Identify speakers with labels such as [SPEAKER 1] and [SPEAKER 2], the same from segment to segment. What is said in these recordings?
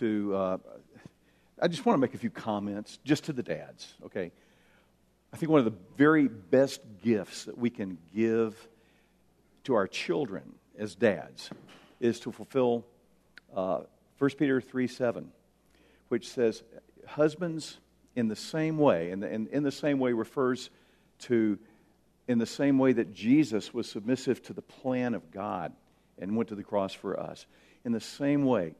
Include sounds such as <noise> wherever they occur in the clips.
[SPEAKER 1] to, uh, I just want to make a few comments just to the dads, okay? I think one of the very best gifts that we can give to our children as dads is to fulfill uh, 1 Peter 3 7, which says, Husbands, in the same way, and, and in the same way refers to in the same way that Jesus was submissive to the plan of God and went to the cross for us. In the same way,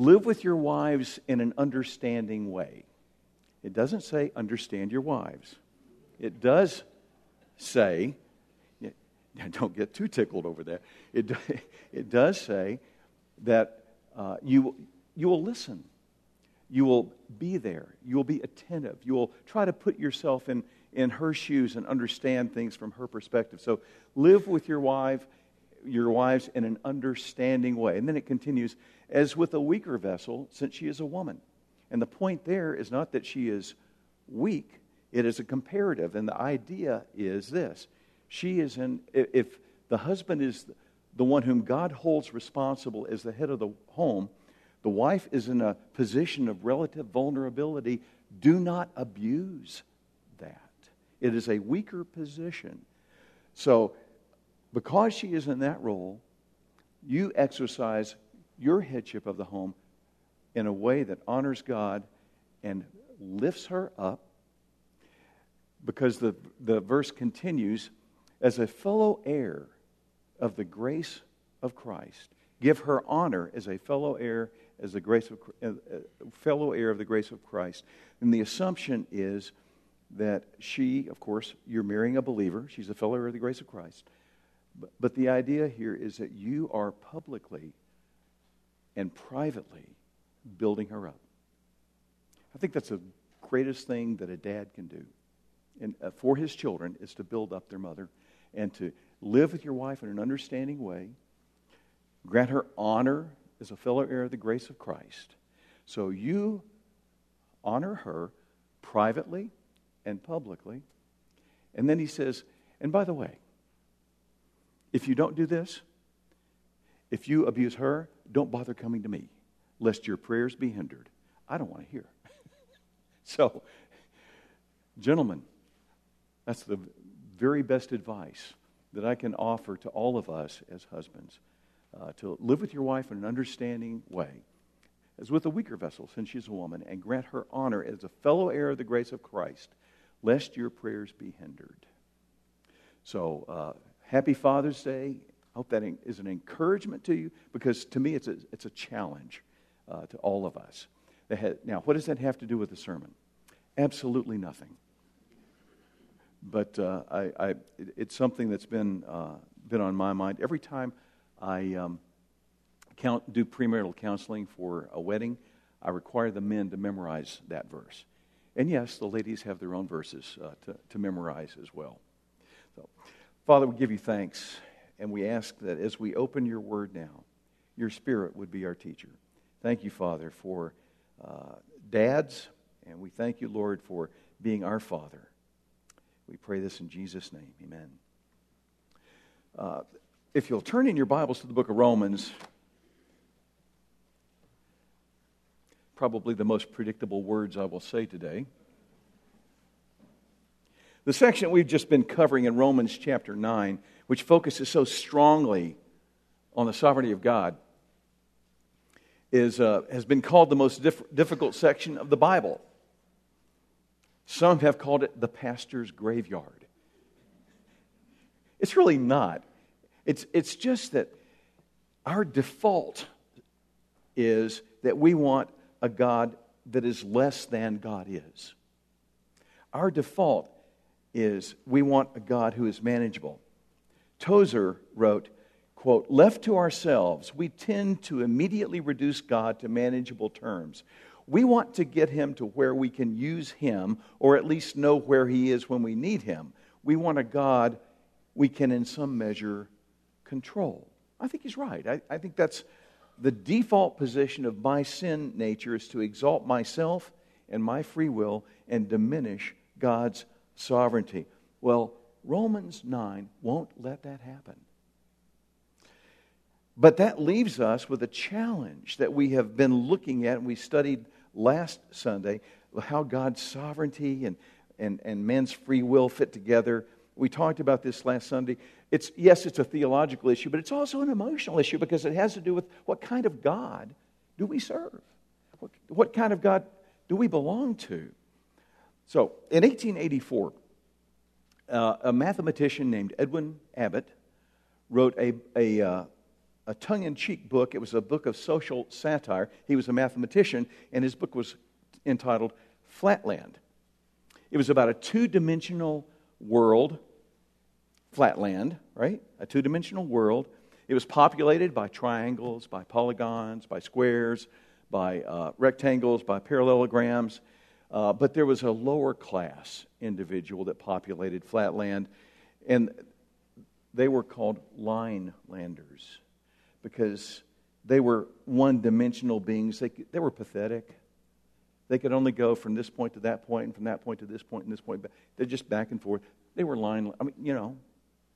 [SPEAKER 1] live with your wives in an understanding way. It doesn't say understand your wives. It does say, <laughs> don't get too tickled over that. It, <laughs> it does say that uh, you, you will listen. You will be there. You will be attentive. You will try to put yourself in, in her shoes and understand things from her perspective. So live with your wife, your wives in an understanding way. And then it continues, as with a weaker vessel, since she is a woman. And the point there is not that she is weak, it is a comparative. And the idea is this she is in, if the husband is the one whom God holds responsible as the head of the home, the wife is in a position of relative vulnerability. Do not abuse that. It is a weaker position. So, because she is in that role, you exercise your headship of the home in a way that honors God and lifts her up. Because the, the verse continues as a fellow heir of the grace of Christ. Give her honor as a fellow heir, as the grace of uh, uh, fellow heir of the grace of Christ. And the assumption is that she, of course, you're marrying a believer. She's a fellow heir of the grace of Christ. But, but the idea here is that you are publicly and privately building her up. I think that's the greatest thing that a dad can do and, uh, for his children is to build up their mother and to live with your wife in an understanding way. Grant her honor as a fellow heir of the grace of Christ. So you honor her privately and publicly. And then he says, and by the way, if you don't do this, if you abuse her, don't bother coming to me, lest your prayers be hindered. I don't want to hear. <laughs> so, gentlemen, that's the very best advice that I can offer to all of us as husbands uh, to live with your wife in an understanding way, as with a weaker vessel, since she's a woman, and grant her honor as a fellow heir of the grace of Christ, lest your prayers be hindered. So, uh, happy Father's Day. I hope that is an encouragement to you because to me it's a, it's a challenge uh, to all of us. Now, what does that have to do with the sermon? Absolutely nothing but uh, I, I, it's something that's been, uh, been on my mind. Every time I um, count, do premarital counseling for a wedding, I require the men to memorize that verse. And yes, the ladies have their own verses uh, to, to memorize as well. So, Father, we give you thanks, and we ask that as we open your word now, your spirit would be our teacher. Thank you, Father, for uh, dads, and we thank you, Lord, for being our Father. We pray this in Jesus' name. Amen. Uh, if you'll turn in your Bibles to the book of Romans, probably the most predictable words I will say today. The section we've just been covering in Romans chapter 9, which focuses so strongly on the sovereignty of God, is, uh, has been called the most difficult section of the Bible. Some have called it the pastor's graveyard. It's really not. It's, it's just that our default is that we want a God that is less than God is. Our default is we want a God who is manageable. Tozer wrote, quote, left to ourselves, we tend to immediately reduce God to manageable terms. We want to get him to where we can use him, or at least know where he is when we need him. We want a God we can, in some measure, control. I think he's right. I, I think that's the default position of my sin nature is to exalt myself and my free will and diminish God's sovereignty. Well, Romans 9 won't let that happen. But that leaves us with a challenge that we have been looking at and we studied last Sunday how God's sovereignty and, and, and man's free will fit together. We talked about this last Sunday. It's, yes, it's a theological issue, but it's also an emotional issue because it has to do with what kind of God do we serve? What, what kind of God do we belong to? So, in 1884, uh, a mathematician named Edwin Abbott wrote a, a, uh, a tongue in cheek book. It was a book of social satire. He was a mathematician, and his book was entitled Flatland. It was about a two dimensional world, flatland, right? A two dimensional world. It was populated by triangles, by polygons, by squares, by uh, rectangles, by parallelograms. Uh, but there was a lower class individual that populated flatland, and they were called line landers because they were one dimensional beings. They, they were pathetic. They could only go from this point to that point, and from that point to this point, and this point. They're just back and forth. They were line, I mean, you know,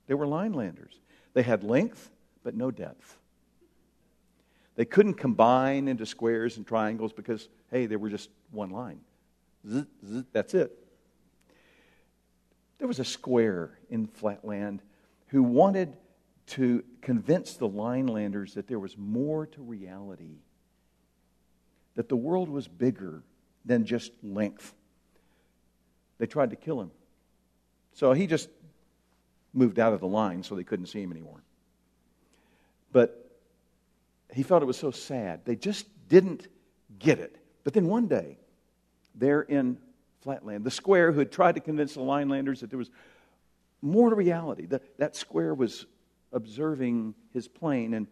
[SPEAKER 1] they were line landers. They had length, but no depth. They couldn't combine into squares and triangles because, hey, they were just one line. Zzz, zzz, that's it. There was a square in Flatland who wanted to convince the linelanders that there was more to reality, that the world was bigger than just length. They tried to kill him. So he just moved out of the line so they couldn't see him anymore. But he felt it was so sad. They just didn't get it. But then one day, there in Flatland, the square who had tried to convince the Linelanders that there was more to reality, that, that square was observing his plane, and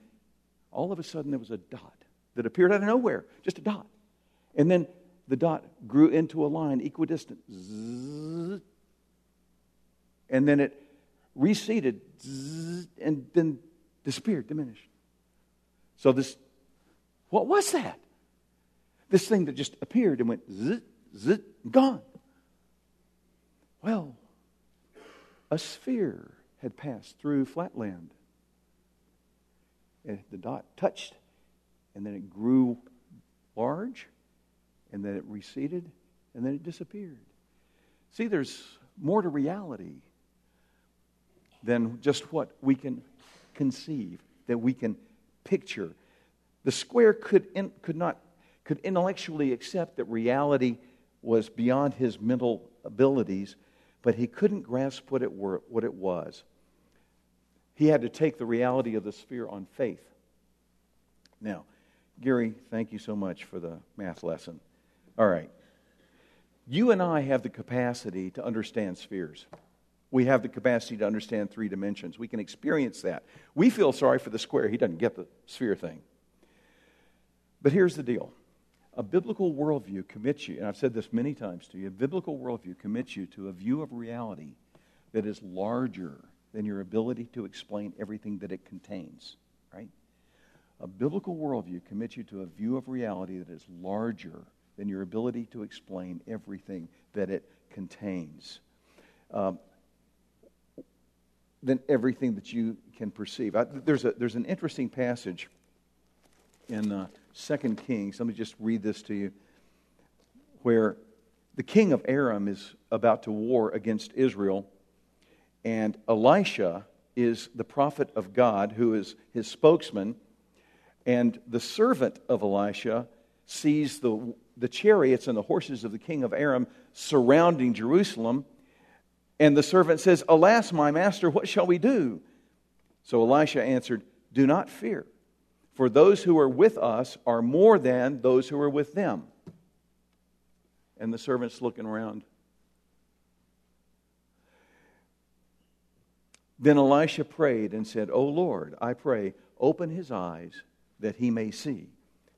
[SPEAKER 1] all of a sudden there was a dot that appeared out of nowhere, just a dot. And then the dot grew into a line equidistant. Zzz, and then it receded zzz, and then disappeared, diminished. So this, what was that? This thing that just appeared and went zit, zit, gone. Well, a sphere had passed through flatland. And the dot touched, and then it grew large, and then it receded, and then it disappeared. See, there's more to reality than just what we can conceive, that we can picture. The square could, in, could not could intellectually accept that reality was beyond his mental abilities, but he couldn't grasp what it, were, what it was. He had to take the reality of the sphere on faith. Now, Gary, thank you so much for the math lesson. All right. You and I have the capacity to understand spheres we have the capacity to understand three dimensions. We can experience that. We feel sorry for the square. He doesn't get the sphere thing. But here's the deal a biblical worldview commits you, and I've said this many times to you, a biblical worldview commits you to a view of reality that is larger than your ability to explain everything that it contains, right? A biblical worldview commits you to a view of reality that is larger than your ability to explain everything that it contains. Um, than everything that you can perceive. I, there's, a, there's an interesting passage in uh, 2 Kings. Let me just read this to you. Where the king of Aram is about to war against Israel, and Elisha is the prophet of God who is his spokesman, and the servant of Elisha sees the, the chariots and the horses of the king of Aram surrounding Jerusalem and the servant says, Alas, my master, what shall we do? So Elisha answered, Do not fear, for those who are with us are more than those who are with them. And the servant's looking around. Then Elisha prayed and said, O Lord, I pray, open his eyes that he may see.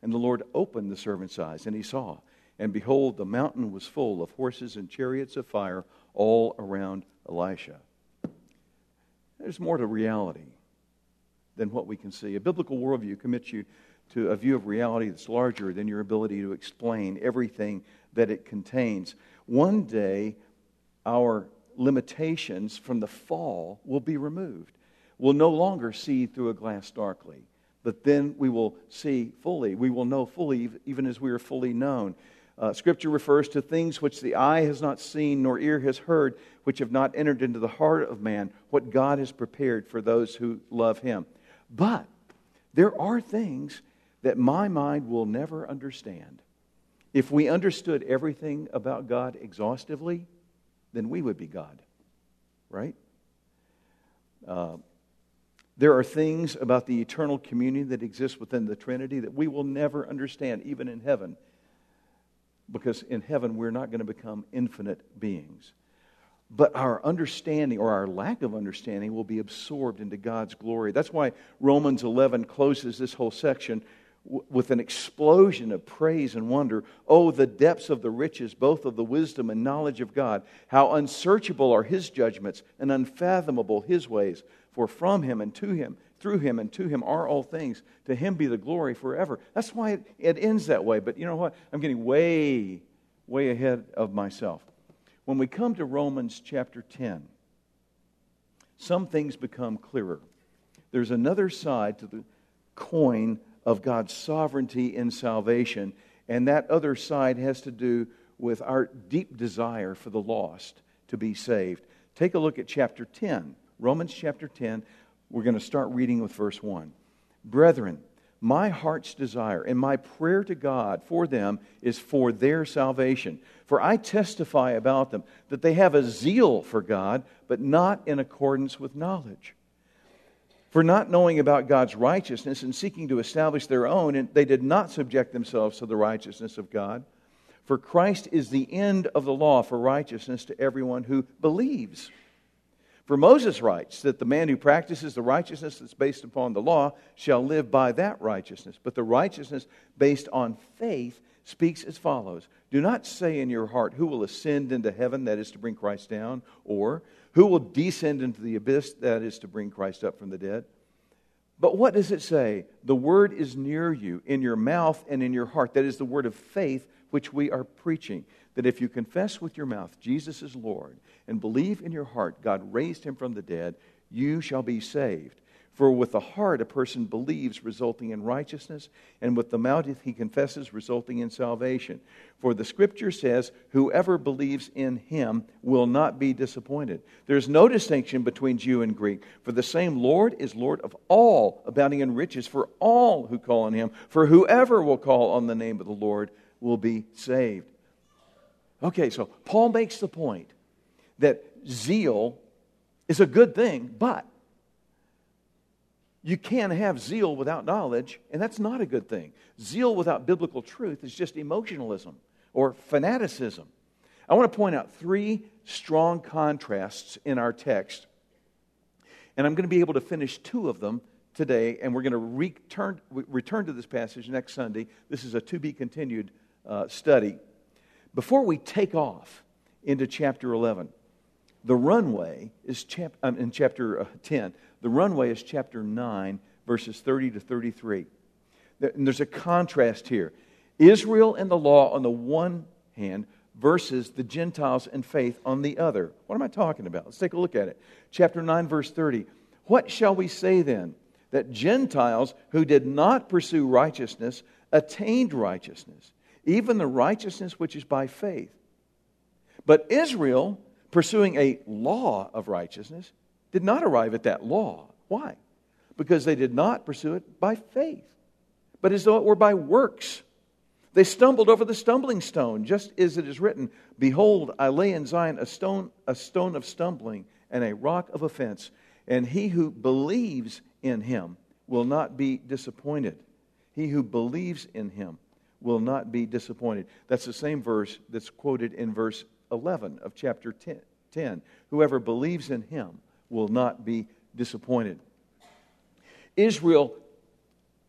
[SPEAKER 1] And the Lord opened the servant's eyes, and he saw. And behold, the mountain was full of horses and chariots of fire all around Elisha. There's more to reality than what we can see. A biblical worldview commits you to a view of reality that's larger than your ability to explain everything that it contains. One day, our limitations from the fall will be removed. We'll no longer see through a glass darkly. but then we will see fully. We will know fully, even as we are fully known. Uh, scripture refers to things which the eye has not seen nor ear has heard, which have not entered into the heart of man, what God has prepared for those who love him. But there are things that my mind will never understand. If we understood everything about God exhaustively, then we would be God, right? Uh, there are things about the eternal communion that exists within the Trinity that we will never understand, even in heaven, because in heaven we're not going to become infinite beings. But our understanding or our lack of understanding will be absorbed into God's glory. That's why Romans 11 closes this whole section with an explosion of praise and wonder. Oh, the depths of the riches, both of the wisdom and knowledge of God. How unsearchable are his judgments and unfathomable his ways. For from him and to him, through him and to him are all things. To him be the glory forever. That's why it, it ends that way. But you know what? I'm getting way, way ahead of myself. When we come to Romans chapter 10, some things become clearer. There's another side to the coin of God's sovereignty in salvation, and that other side has to do with our deep desire for the lost to be saved. Take a look at chapter 10, Romans chapter 10. We're going to start reading with verse 1. Brethren, my heart's desire and my prayer to God for them is for their salvation. For I testify about them that they have a zeal for God, but not in accordance with knowledge. For not knowing about God's righteousness and seeking to establish their own, and they did not subject themselves to the righteousness of God. For Christ is the end of the law for righteousness to everyone who believes. For Moses writes that the man who practices the righteousness that's based upon the law shall live by that righteousness. But the righteousness based on faith speaks as follows Do not say in your heart, Who will ascend into heaven, that is to bring Christ down, or who will descend into the abyss? That is to bring Christ up from the dead. But what does it say? The word is near you, in your mouth and in your heart. That is the word of faith which we are preaching. That if you confess with your mouth Jesus is Lord and believe in your heart God raised him from the dead, you shall be saved. For with the heart a person believes, resulting in righteousness, and with the mouth he confesses, resulting in salvation. For the scripture says, Whoever believes in him will not be disappointed. There's no distinction between Jew and Greek, for the same Lord is Lord of all, abounding in riches for all who call on him. For whoever will call on the name of the Lord will be saved. Okay, so Paul makes the point that zeal is a good thing, but you can't have zeal without knowledge, and that's not a good thing. Zeal without biblical truth is just emotionalism or fanaticism. I want to point out three strong contrasts in our text, and I'm going to be able to finish two of them today, and we're going to return, return to this passage next Sunday. This is a to be continued uh, study. Before we take off into chapter 11, the runway is chap- um, in chapter uh, 10. The runway is chapter 9, verses 30 to 33. And there's a contrast here. Israel and the law on the one hand versus the Gentiles and faith on the other. What am I talking about? Let's take a look at it. Chapter 9, verse 30. What shall we say then? That Gentiles who did not pursue righteousness attained righteousness, even the righteousness which is by faith. But Israel, pursuing a law of righteousness, did not arrive at that law. Why? Because they did not pursue it by faith, but as though it were by works. They stumbled over the stumbling stone, just as it is written Behold, I lay in Zion a stone, a stone of stumbling and a rock of offense, and he who believes in him will not be disappointed. He who believes in him will not be disappointed. That's the same verse that's quoted in verse 11 of chapter 10. 10. Whoever believes in him will not be disappointed. Israel,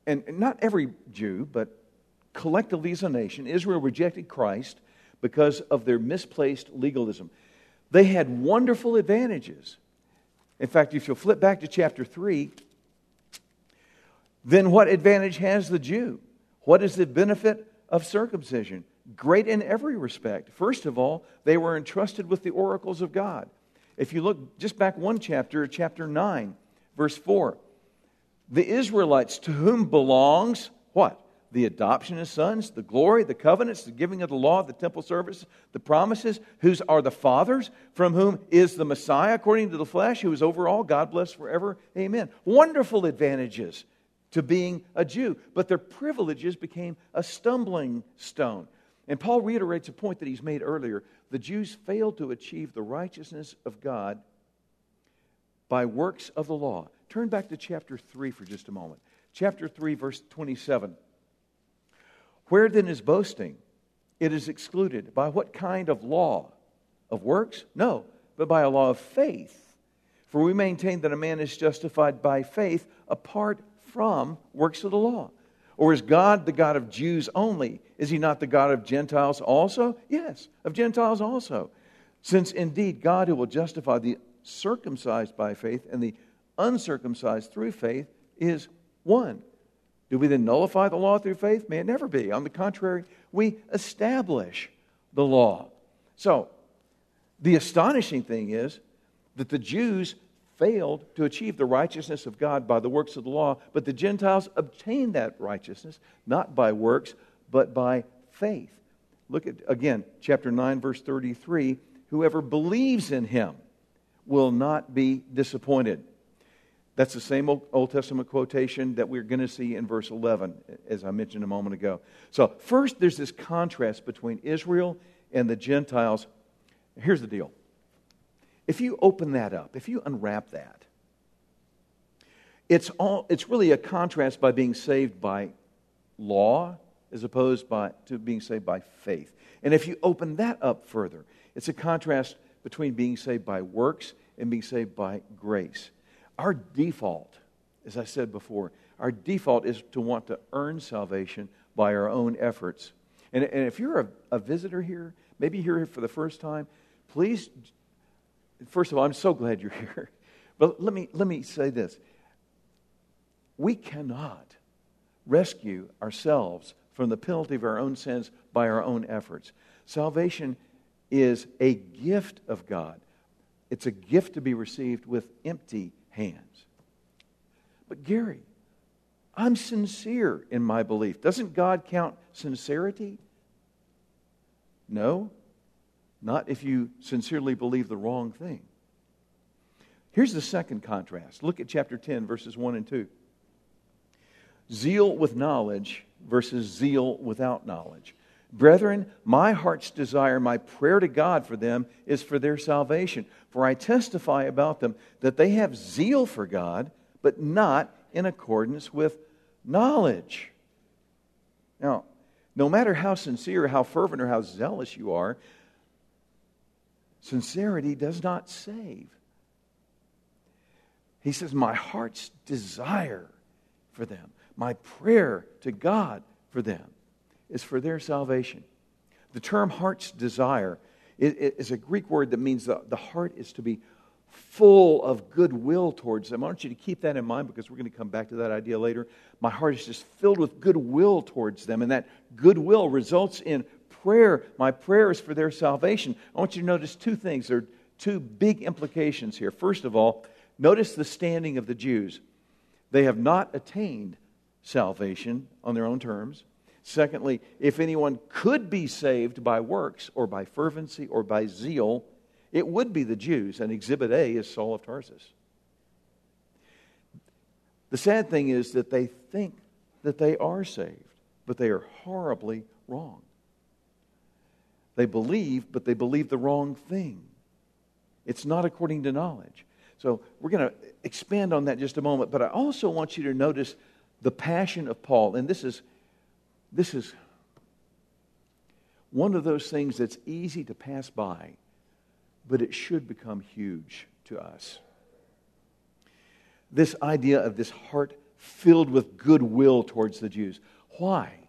[SPEAKER 1] and not every Jew, but collectively as a nation, Israel rejected Christ because of their misplaced legalism. They had wonderful advantages. In fact, if you'll flip back to chapter 3, then what advantage has the Jew? What is the benefit of circumcision? Great in every respect. First of all, they were entrusted with the oracles of God. If you look just back one chapter, chapter 9, verse 4, The Israelites, to whom belongs what? The adoption as sons, the glory, the covenants, the giving of the law, the temple service, the promises, whose are the fathers, from whom is the Messiah according to the flesh, who is over all, God bless forever. Amen. Wonderful advantages to being a Jew, but their privileges became a stumbling stone. And Paul reiterates a point that he's made earlier. The Jews failed to achieve the righteousness of God by works of the law. Turn back to chapter 3 for just a moment. Chapter 3, verse 27. Where then is boasting? It is excluded. By what kind of law? Of works? No, but by a law of faith. For we maintain that a man is justified by faith apart from works of the law. Or is God the God of Jews only? Is he not the God of Gentiles also? Yes, of Gentiles also. Since indeed God who will justify the circumcised by faith and the uncircumcised through faith is one. Do we then nullify the law through faith? May it never be. On the contrary, we establish the law. So, the astonishing thing is that the Jews failed to achieve the righteousness of God by the works of the law, but the Gentiles obtained that righteousness not by works, but by faith. Look at, again, chapter 9, verse 33 whoever believes in him will not be disappointed. That's the same Old Testament quotation that we're going to see in verse 11, as I mentioned a moment ago. So, first, there's this contrast between Israel and the Gentiles. Here's the deal if you open that up, if you unwrap that, it's, all, it's really a contrast by being saved by law as opposed by, to being saved by faith. And if you open that up further, it's a contrast between being saved by works and being saved by grace. Our default, as I said before, our default is to want to earn salvation by our own efforts. And, and if you're a, a visitor here, maybe here for the first time, please, first of all, I'm so glad you're <laughs> here. But let me, let me say this we cannot rescue ourselves from the penalty of our own sins by our own efforts. Salvation is a gift of God. It's a gift to be received with empty hands. But, Gary, I'm sincere in my belief. Doesn't God count sincerity? No, not if you sincerely believe the wrong thing. Here's the second contrast. Look at chapter 10, verses 1 and 2. Zeal with knowledge versus zeal without knowledge. Brethren, my heart's desire, my prayer to God for them is for their salvation. For I testify about them that they have zeal for God, but not in accordance with knowledge. Now, no matter how sincere, how fervent, or how zealous you are, sincerity does not save. He says, My heart's desire for them, my prayer to God for them is for their salvation. The term heart's desire is a Greek word that means the, heart is to be full of goodwill towards them. I want you to keep that in mind because we're going to come back to that idea later. My heart is just filled with goodwill towards them, and that goodwill results in prayer. My prayer is for their salvation. I want you to notice two things. There are two big implications here. First of all, notice the standing of the Jews. They have not attained salvation on their own terms. Secondly, if anyone could be saved by works or by fervency or by zeal, it would be the Jews, and Exhibit A is Saul of Tarsus. The sad thing is that they think that they are saved, but they are horribly wrong. They believe, but they believe the wrong thing. It's not according to knowledge. So we're going to expand on that just a moment, but I also want you to notice the passion of Paul. And this is this is one of those things that's easy to pass by, but it should become huge to us. This idea of this heart filled with goodwill towards the Jews. Why?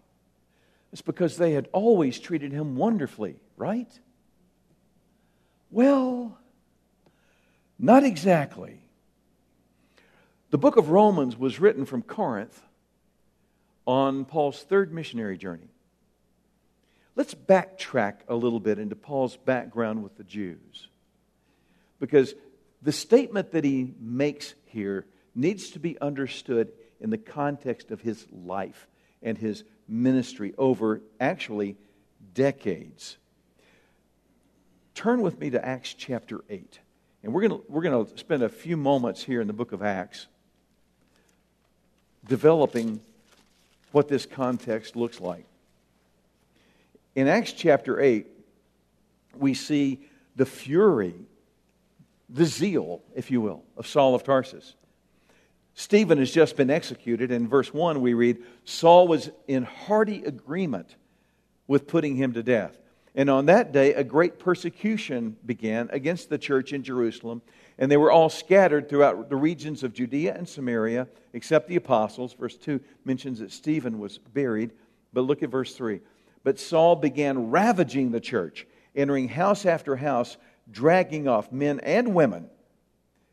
[SPEAKER 1] It's because they had always treated him wonderfully, right? Well, not exactly. The book of Romans was written from Corinth on Paul's third missionary journey. Let's backtrack a little bit into Paul's background with the Jews. Because the statement that he makes here needs to be understood in the context of his life and his ministry over actually decades. Turn with me to Acts chapter 8. And we're going we're going to spend a few moments here in the book of Acts developing what this context looks like. In Acts chapter 8, we see the fury, the zeal, if you will, of Saul of Tarsus. Stephen has just been executed. In verse 1, we read Saul was in hearty agreement with putting him to death. And on that day, a great persecution began against the church in Jerusalem, and they were all scattered throughout the regions of Judea and Samaria, except the apostles. Verse 2 mentions that Stephen was buried. But look at verse 3. But Saul began ravaging the church, entering house after house, dragging off men and women.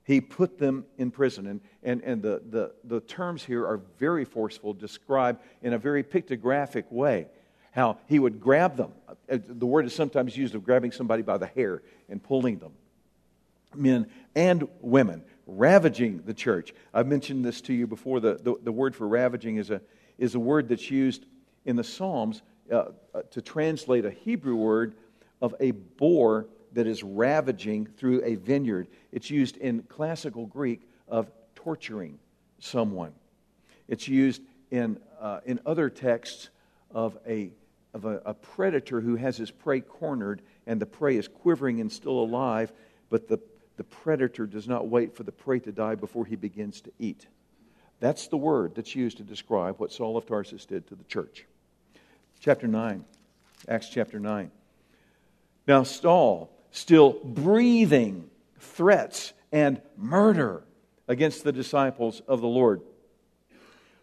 [SPEAKER 1] He put them in prison. And, and, and the, the, the terms here are very forceful, described in a very pictographic way. How he would grab them. Uh, the word is sometimes used of grabbing somebody by the hair and pulling them men and women, ravaging the church. I've mentioned this to you before. The, the, the word for ravaging is a, is a word that's used in the Psalms uh, uh, to translate a Hebrew word of a boar that is ravaging through a vineyard. It's used in classical Greek of torturing someone. It's used in, uh, in other texts of, a, of a, a predator who has his prey cornered and the prey is quivering and still alive, but the the predator does not wait for the prey to die before he begins to eat. That's the word that's used to describe what Saul of Tarsus did to the church. Chapter 9, Acts chapter 9. Now, Saul, still breathing threats and murder against the disciples of the Lord,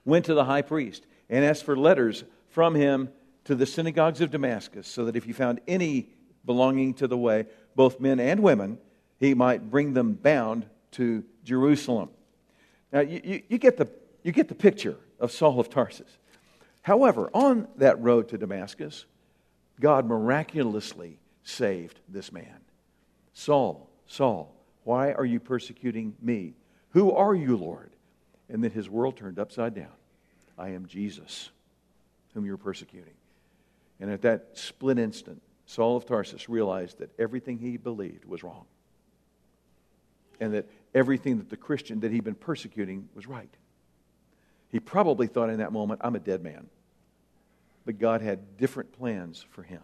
[SPEAKER 1] went to the high priest and asked for letters from him to the synagogues of Damascus, so that if he found any belonging to the way, both men and women, he might bring them bound to Jerusalem. Now, you, you, you, get the, you get the picture of Saul of Tarsus. However, on that road to Damascus, God miraculously saved this man. Saul, Saul, why are you persecuting me? Who are you, Lord? And then his world turned upside down. I am Jesus, whom you're persecuting. And at that split instant, Saul of Tarsus realized that everything he believed was wrong and that everything that the Christian that he'd been persecuting was right. He probably thought in that moment, I'm a dead man. But God had different plans for him.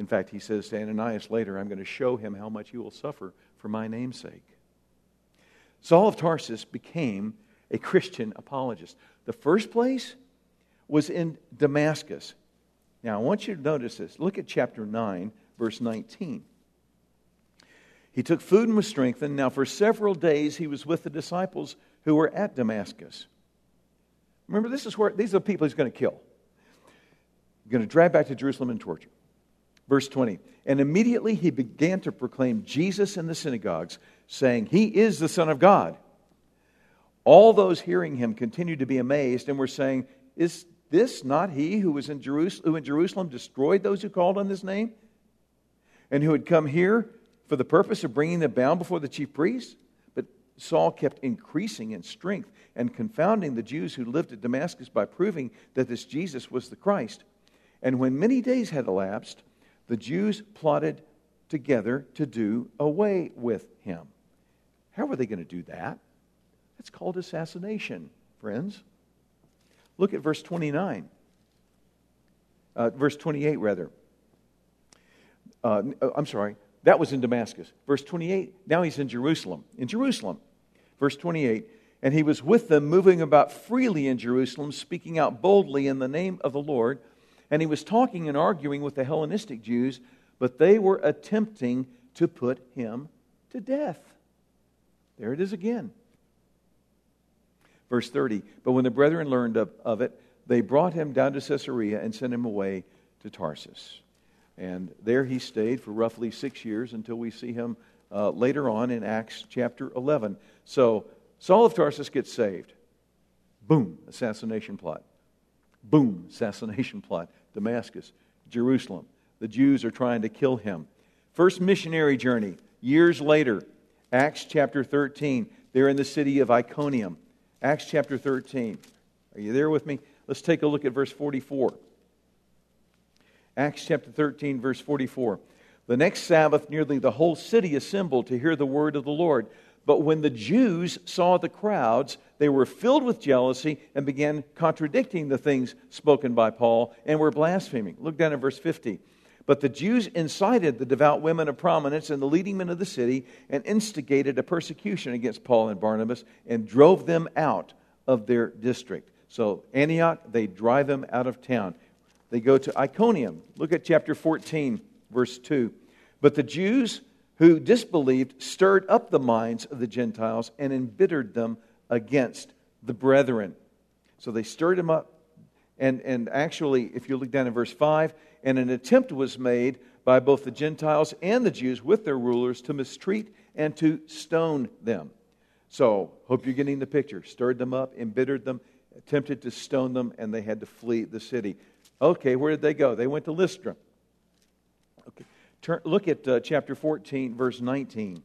[SPEAKER 1] In fact, he says to Ananias later, I'm going to show him how much he will suffer for my name's sake. Saul of Tarsus became a Christian apologist. The first place was in Damascus. Now, I want you to notice this. Look at chapter 9, verse 19. He took food and was strengthened. Now, for several days, he was with the disciples who were at Damascus. Remember, this is where these are the people he's going to kill. He's going to drag back to Jerusalem and torture. Verse 20. And immediately he began to proclaim Jesus in the synagogues, saying, He is the Son of God. All those hearing him continued to be amazed and were saying, Is this not he who was in Jerusalem, who in Jerusalem destroyed those who called on his name? And who had come here for the purpose of bringing them bound before the chief priests. But Saul kept increasing in strength and confounding the Jews who lived at Damascus by proving that this Jesus was the Christ. And when many days had elapsed, the Jews plotted together to do away with him. How were they going to do that? That's called assassination, friends. Look at verse 29. Uh, verse 28, rather. Uh, I'm sorry, that was in Damascus. Verse 28, now he's in Jerusalem. In Jerusalem. Verse 28, and he was with them, moving about freely in Jerusalem, speaking out boldly in the name of the Lord. And he was talking and arguing with the Hellenistic Jews, but they were attempting to put him to death. There it is again. Verse 30, but when the brethren learned of, of it, they brought him down to Caesarea and sent him away to Tarsus. And there he stayed for roughly six years until we see him uh, later on in Acts chapter 11. So Saul of Tarsus gets saved. Boom, assassination plot. Boom, assassination <laughs> plot. Damascus, Jerusalem. The Jews are trying to kill him. First missionary journey, years later, Acts chapter 13. They're in the city of Iconium. Acts chapter 13. Are you there with me? Let's take a look at verse 44. Acts chapter 13, verse 44. The next Sabbath, nearly the whole city assembled to hear the word of the Lord. But when the Jews saw the crowds, they were filled with jealousy and began contradicting the things spoken by Paul and were blaspheming. Look down at verse 50. But the Jews incited the devout women of prominence and the leading men of the city and instigated a persecution against Paul and Barnabas and drove them out of their district. So, Antioch, they drive them out of town. They go to Iconium. Look at chapter 14, verse 2. But the Jews who disbelieved stirred up the minds of the Gentiles and embittered them against the brethren. So they stirred them up. And, and actually, if you look down in verse 5, and an attempt was made by both the Gentiles and the Jews with their rulers to mistreat and to stone them. So, hope you're getting the picture. Stirred them up, embittered them, attempted to stone them, and they had to flee the city. Okay, where did they go? They went to Lystra. Turn, look at uh, chapter 14, verse 19.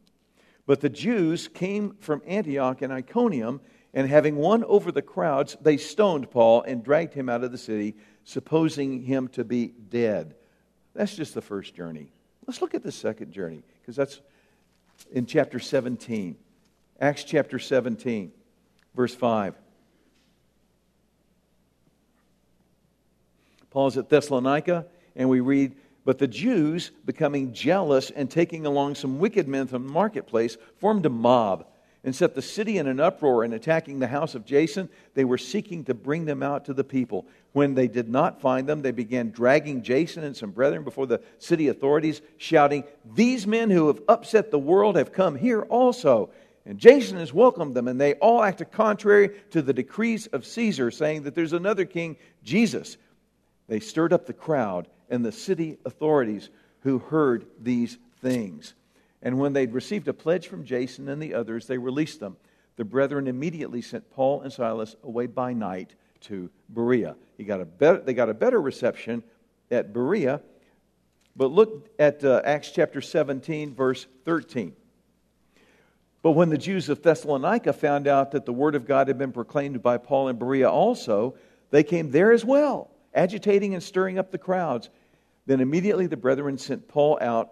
[SPEAKER 1] But the Jews came from Antioch and Iconium, and having won over the crowds, they stoned Paul and dragged him out of the city, supposing him to be dead. That's just the first journey. Let's look at the second journey, because that's in chapter 17. Acts chapter 17, verse 5. Paul's at Thessalonica, and we read, But the Jews, becoming jealous and taking along some wicked men from the marketplace, formed a mob and set the city in an uproar and attacking the house of Jason, they were seeking to bring them out to the people. When they did not find them, they began dragging Jason and some brethren before the city authorities, shouting, These men who have upset the world have come here also. And Jason has welcomed them, and they all acted contrary to the decrees of Caesar, saying that there's another king, Jesus. They stirred up the crowd and the city authorities who heard these things. And when they'd received a pledge from Jason and the others, they released them. The brethren immediately sent Paul and Silas away by night to Berea. He got a better, they got a better reception at Berea. But look at uh, Acts chapter 17, verse 13. But when the Jews of Thessalonica found out that the word of God had been proclaimed by Paul in Berea also, they came there as well, agitating and stirring up the crowds. Then immediately the brethren sent Paul out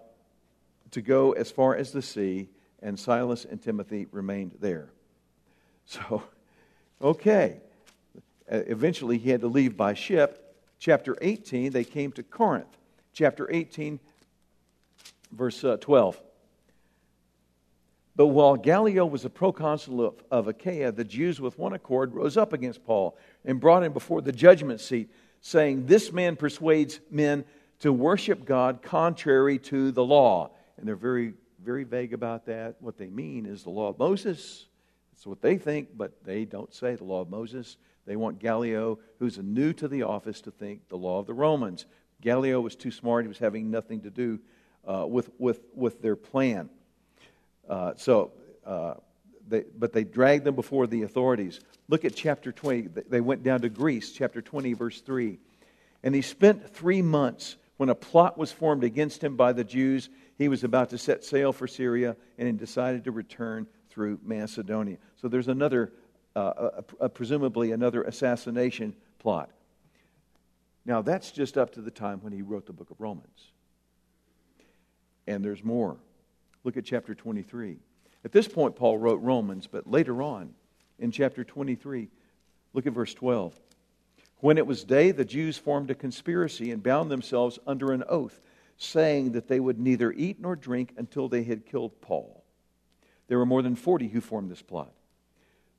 [SPEAKER 1] to go as far as the sea, and Silas and Timothy remained there. So, okay. Uh, eventually, he had to leave by ship. Chapter 18, they came to Corinth. Chapter 18, verse uh, 12. But while Gallio was a proconsul of, of Achaia, the Jews with one accord rose up against Paul and brought him before the judgment seat, saying, This man persuades men to worship God contrary to the law and they're very, very vague about that. What they mean is the law of Moses. That's what they think, but they don't say the law of Moses. They want Gallio, who's new to the office, to think the law of the Romans. Gallio was too smart. He was having nothing to do uh, with, with, with their plan. Uh, so, uh, they, but they dragged them before the authorities. Look at chapter 20. They went down to Greece, chapter 20, verse 3. And he spent three months when a plot was formed against him by the Jews he was about to set sail for Syria and he decided to return through Macedonia. So there's another, uh, a, a, presumably another assassination plot. Now, that's just up to the time when he wrote the book of Romans. And there's more. Look at chapter 23. At this point, Paul wrote Romans, but later on, in chapter 23, look at verse 12. When it was day, the Jews formed a conspiracy and bound themselves under an oath saying that they would neither eat nor drink until they had killed Paul. There were more than 40 who formed this plot.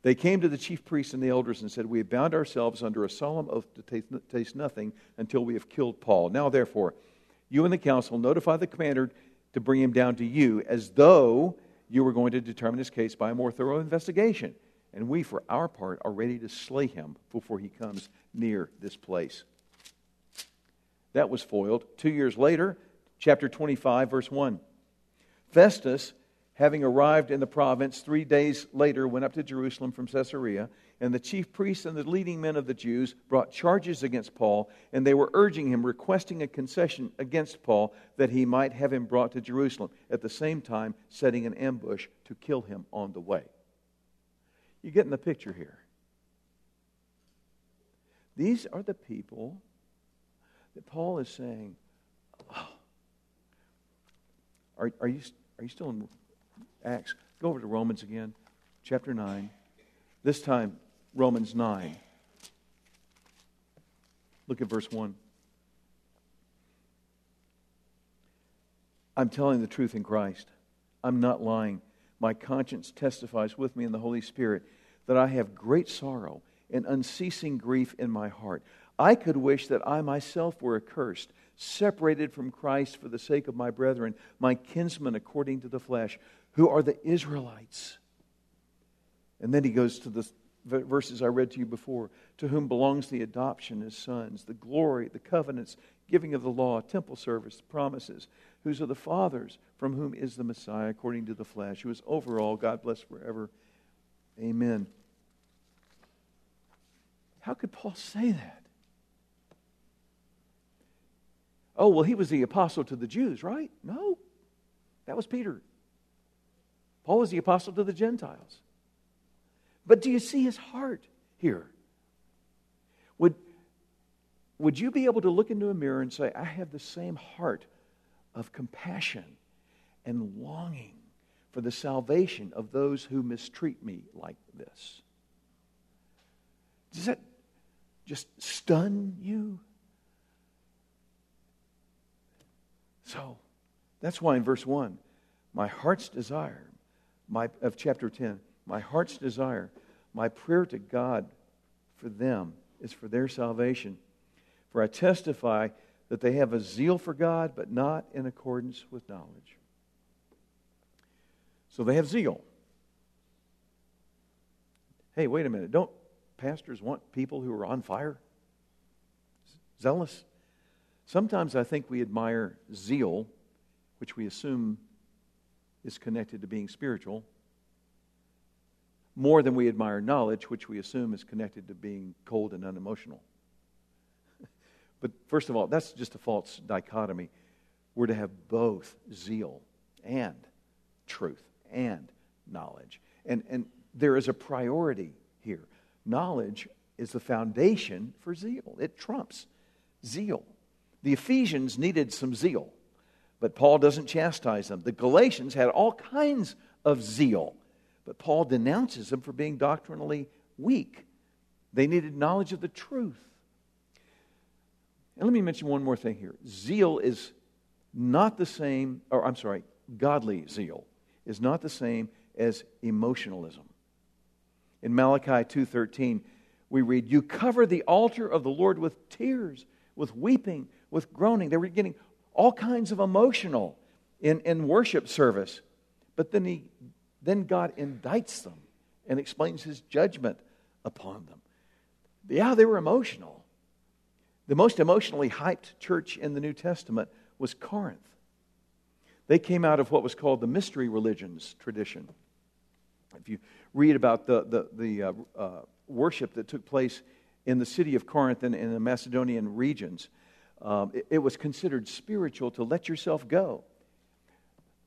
[SPEAKER 1] They came to the chief priests and the elders and said, We have bound ourselves under a solemn oath to taste nothing until we have killed Paul. Now, therefore, you and the council notify the commander to bring him down to you as though you were going to determine his case by a more thorough investigation. And we, for our part, are ready to slay him before he comes near this place. That was foiled. Two years later, chapter 25, verse 1. Festus, having arrived in the province three days later, went up to Jerusalem from Caesarea, and the chief priests and the leading men of the Jews brought charges against Paul, and they were urging him, requesting a concession against Paul that he might have him brought to Jerusalem, at the same time setting an ambush to kill him on the way. You get in the picture here? These are the people that Paul is saying, oh. are, are, you, are you still in Acts? Go over to Romans again, chapter 9. This time, Romans 9. Look at verse 1. I'm telling the truth in Christ. I'm not lying. My conscience testifies with me in the Holy Spirit that I have great sorrow and unceasing grief in my heart. I could wish that I myself were accursed, separated from Christ for the sake of my brethren, my kinsmen according to the flesh, who are the Israelites. And then he goes to the verses I read to you before to whom belongs the adoption as sons, the glory, the covenants, giving of the law, temple service, promises, whose are the fathers, from whom is the Messiah according to the flesh, who is over all, God bless forever. Amen. How could Paul say that? Oh, well, he was the apostle to the Jews, right? No, that was Peter. Paul was the apostle to the Gentiles. But do you see his heart here? Would, would you be able to look into a mirror and say, I have the same heart of compassion and longing for the salvation of those who mistreat me like this? Does that just stun you? So, that's why in verse 1, my heart's desire my, of chapter 10, my heart's desire, my prayer to God for them is for their salvation. For I testify that they have a zeal for God, but not in accordance with knowledge. So they have zeal. Hey, wait a minute. Don't pastors want people who are on fire? Zealous? Sometimes I think we admire zeal, which we assume is connected to being spiritual, more than we admire knowledge, which we assume is connected to being cold and unemotional. <laughs> but first of all, that's just a false dichotomy. We're to have both zeal and truth and knowledge. And, and there is a priority here. Knowledge is the foundation for zeal, it trumps zeal. The Ephesians needed some zeal, but Paul doesn't chastise them. The Galatians had all kinds of zeal but Paul denounces them for being doctrinally weak. They needed knowledge of the truth. And let me mention one more thing here. Zeal is not the same, or I'm sorry, godly zeal is not the same as emotionalism. In Malachi 2:13, we read, "You cover the altar of the Lord with tears, with weeping, with groaning." They were getting all kinds of emotional in, in worship service. But then he then God indicts them and explains his judgment upon them. Yeah, they were emotional. The most emotionally hyped church in the New Testament was Corinth. They came out of what was called the mystery religions tradition. If you read about the, the, the uh, uh, worship that took place in the city of Corinth and in the Macedonian regions, um, it, it was considered spiritual to let yourself go.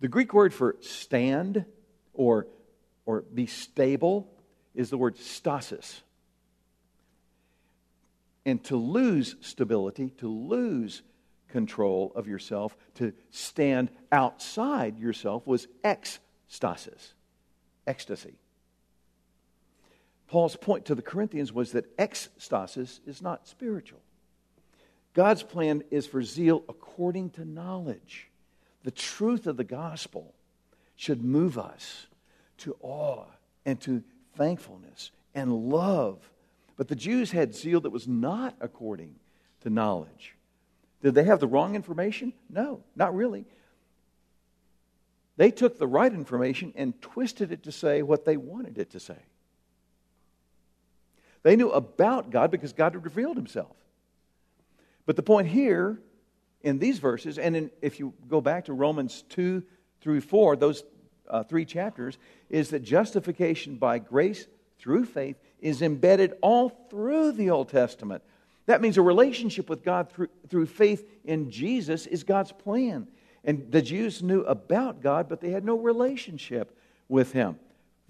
[SPEAKER 1] The Greek word for stand or, or be stable is the word stasis. And to lose stability, to lose control of yourself, to stand outside yourself was ecstasis, ecstasy. Paul's point to the Corinthians was that ecstasis is not spiritual. God's plan is for zeal according to knowledge. The truth of the gospel should move us to awe and to thankfulness and love. But the Jews had zeal that was not according to knowledge. Did they have the wrong information? No, not really. They took the right information and twisted it to say what they wanted it to say. They knew about God because God had revealed himself. But the point here in these verses, and in, if you go back to Romans 2 through 4, those uh, three chapters, is that justification by grace through faith is embedded all through the Old Testament. That means a relationship with God through, through faith in Jesus is God's plan. And the Jews knew about God, but they had no relationship with Him.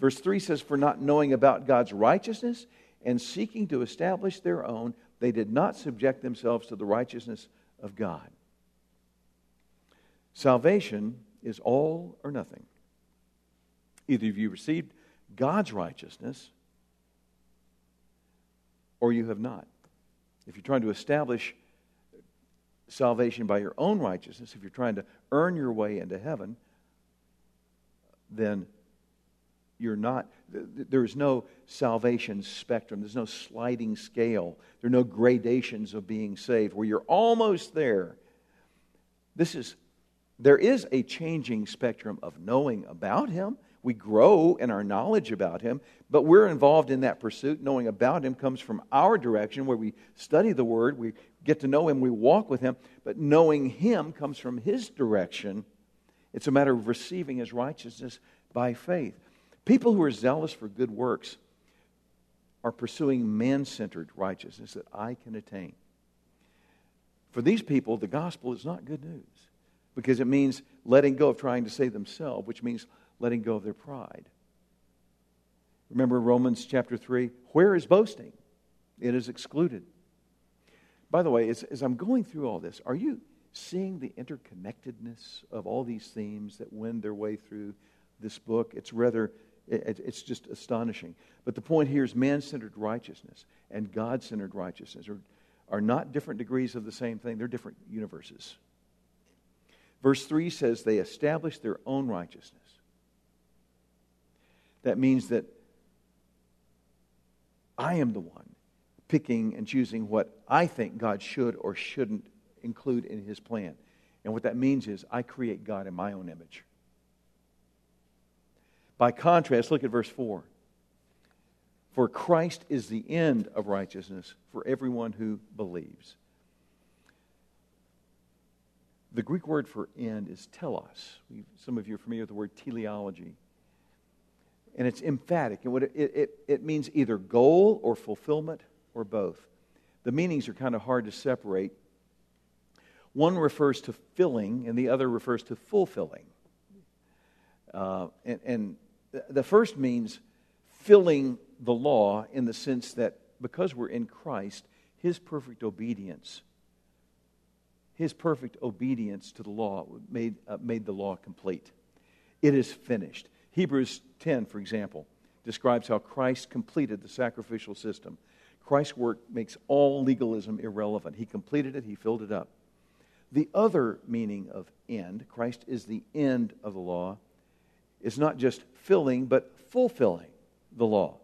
[SPEAKER 1] Verse 3 says, For not knowing about God's righteousness and seeking to establish their own, They did not subject themselves to the righteousness of God. Salvation is all or nothing. Either you received God's righteousness or you have not. If you're trying to establish salvation by your own righteousness, if you're trying to earn your way into heaven, then you're not, there's no salvation spectrum. There's no sliding scale. There are no gradations of being saved where you're almost there. This is, there is a changing spectrum of knowing about Him. We grow in our knowledge about Him, but we're involved in that pursuit. Knowing about Him comes from our direction where we study the Word, we get to know Him, we walk with Him, but knowing Him comes from His direction. It's a matter of receiving His righteousness by faith. People who are zealous for good works are pursuing man centered righteousness that I can attain. For these people, the gospel is not good news because it means letting go of trying to save themselves, which means letting go of their pride. Remember Romans chapter 3? Where is boasting? It is excluded. By the way, as, as I'm going through all this, are you seeing the interconnectedness of all these themes that wend their way through this book? It's rather it, it's just astonishing. But the point here is man centered righteousness and God centered righteousness are, are not different degrees of the same thing, they're different universes. Verse 3 says they established their own righteousness. That means that I am the one picking and choosing what I think God should or shouldn't include in his plan. And what that means is I create God in my own image. By contrast, look at verse 4. For Christ is the end of righteousness for everyone who believes. The Greek word for end is telos. Some of you are familiar with the word teleology. And it's emphatic. And it, it, it means either goal or fulfillment or both. The meanings are kind of hard to separate. One refers to filling, and the other refers to fulfilling. Uh, and, and the first means filling the law in the sense that because we're in Christ, his perfect obedience, his perfect obedience to the law made, uh, made the law complete. It is finished. Hebrews 10, for example, describes how Christ completed the sacrificial system. Christ's work makes all legalism irrelevant. He completed it, he filled it up. The other meaning of end, Christ is the end of the law, is not just filling, but fulfilling the law.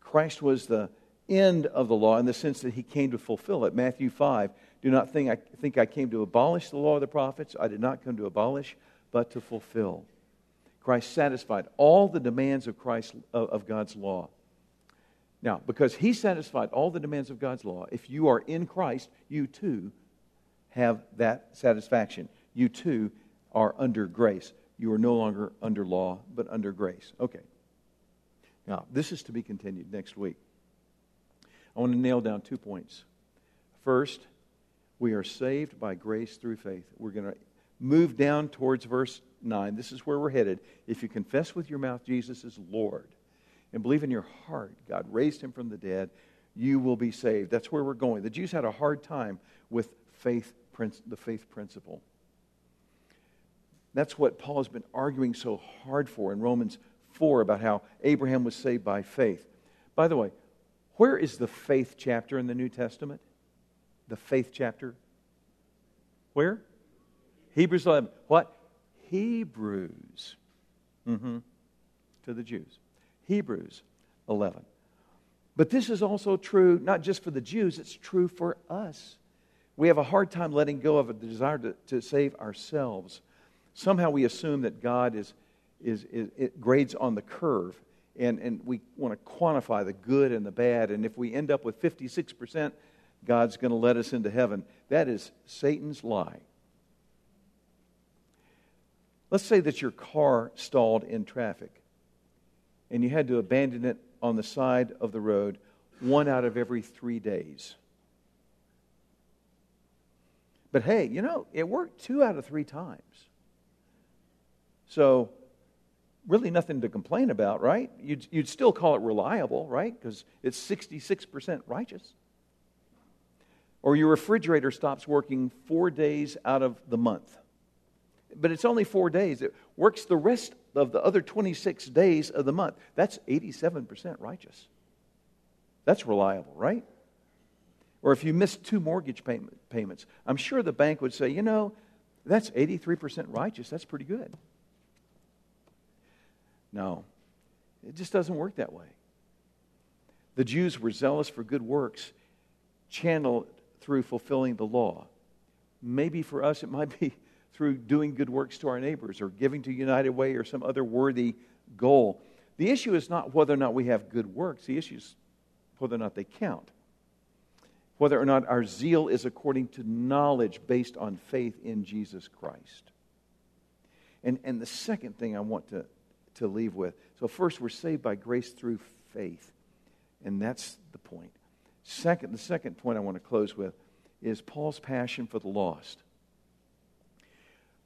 [SPEAKER 1] Christ was the end of the law in the sense that he came to fulfill it. Matthew 5 Do not think I, think I came to abolish the law of the prophets. I did not come to abolish, but to fulfill. Christ satisfied all the demands of, Christ, of, God's law. Now, because he satisfied all the demands of God's law, if you are in Christ, you too have that satisfaction. You too are under grace you are no longer under law, but under grace. Okay. Now, this is to be continued next week. I want to nail down two points. First, we are saved by grace through faith. We're going to move down towards verse 9. This is where we're headed. If you confess with your mouth Jesus is Lord and believe in your heart God raised him from the dead, you will be saved. That's where we're going. The Jews had a hard time with faith, the faith principle. That's what Paul has been arguing so hard for in Romans 4 about how Abraham was saved by faith. By the way, where is the faith chapter in the New Testament? The faith chapter? Where? Hebrews 11. What? Hebrews. Mm-hmm. To the Jews. Hebrews 11. But this is also true not just for the Jews, it's true for us. We have a hard time letting go of a desire to, to save ourselves somehow we assume that God is, is, is it grades on the curve, and, and we want to quantify the good and the bad. And if we end up with 56%, God's going to let us into heaven. That is Satan's lie. Let's say that your car stalled in traffic and you had to abandon it on the side of the road one out of every three days. But hey, you know, it worked two out of three times. So, really nothing to complain about, right? You'd, you'd still call it reliable, right? Because it's 66% righteous. Or your refrigerator stops working four days out of the month. But it's only four days. It works the rest of the other 26 days of the month. That's 87% righteous. That's reliable, right? Or if you miss two mortgage payment, payments, I'm sure the bank would say, you know, that's 83% righteous. That's pretty good. No, it just doesn't work that way. The Jews were zealous for good works, channeled through fulfilling the law. Maybe for us, it might <laughs> be through doing good works to our neighbors or giving to United Way or some other worthy goal. The issue is not whether or not we have good works, the issue is whether or not they count. Whether or not our zeal is according to knowledge based on faith in Jesus Christ. And, and the second thing I want to, to leave with so, first, we're saved by grace through faith. And that's the point. Second, the second point I want to close with is Paul's passion for the lost.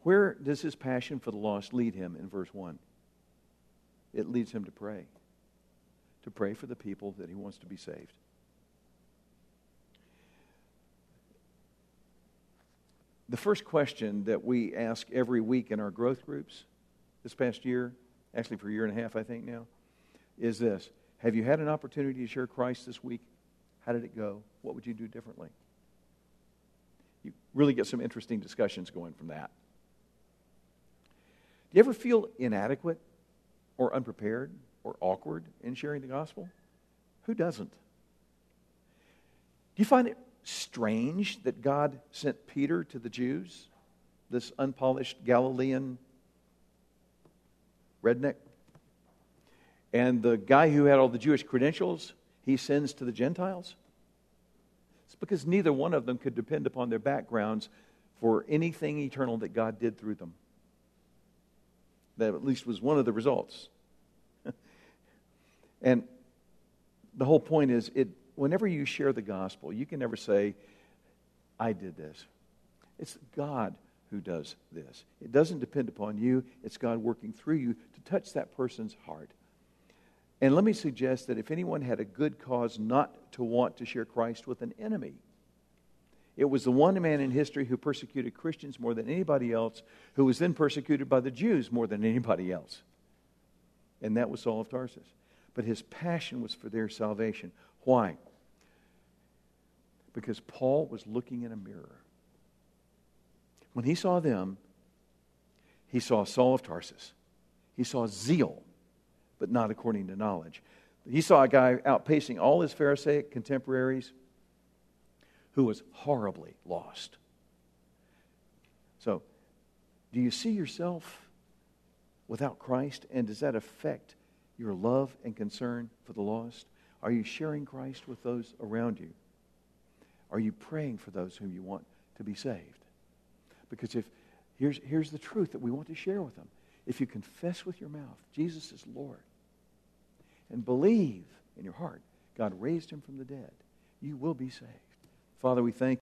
[SPEAKER 1] Where does his passion for the lost lead him in verse 1? It leads him to pray, to pray for the people that he wants to be saved. The first question that we ask every week in our growth groups this past year, actually for a year and a half, I think now, is this Have you had an opportunity to share Christ this week? How did it go? What would you do differently? You really get some interesting discussions going from that. Do you ever feel inadequate or unprepared or awkward in sharing the gospel? Who doesn't? Do you find it strange that God sent Peter to the Jews, this unpolished Galilean redneck? And the guy who had all the Jewish credentials, he sends to the Gentiles? It's because neither one of them could depend upon their backgrounds for anything eternal that God did through them. That at least was one of the results. <laughs> and the whole point is it whenever you share the gospel, you can never say, I did this. It's God who does this. It doesn't depend upon you, it's God working through you to touch that person's heart. And let me suggest that if anyone had a good cause not to want to share Christ with an enemy, it was the one man in history who persecuted Christians more than anybody else, who was then persecuted by the Jews more than anybody else. And that was Saul of Tarsus. But his passion was for their salvation. Why? Because Paul was looking in a mirror. When he saw them, he saw Saul of Tarsus. He saw zeal, but not according to knowledge. He saw a guy outpacing all his Pharisaic contemporaries who was horribly lost. So, do you see yourself without Christ? And does that affect your love and concern for the lost? Are you sharing Christ with those around you? Are you praying for those whom you want to be saved? Because if here's, here's the truth that we want to share with them. If you confess with your mouth Jesus is Lord and believe in your heart God raised him from the dead, you will be saved. Father, we thank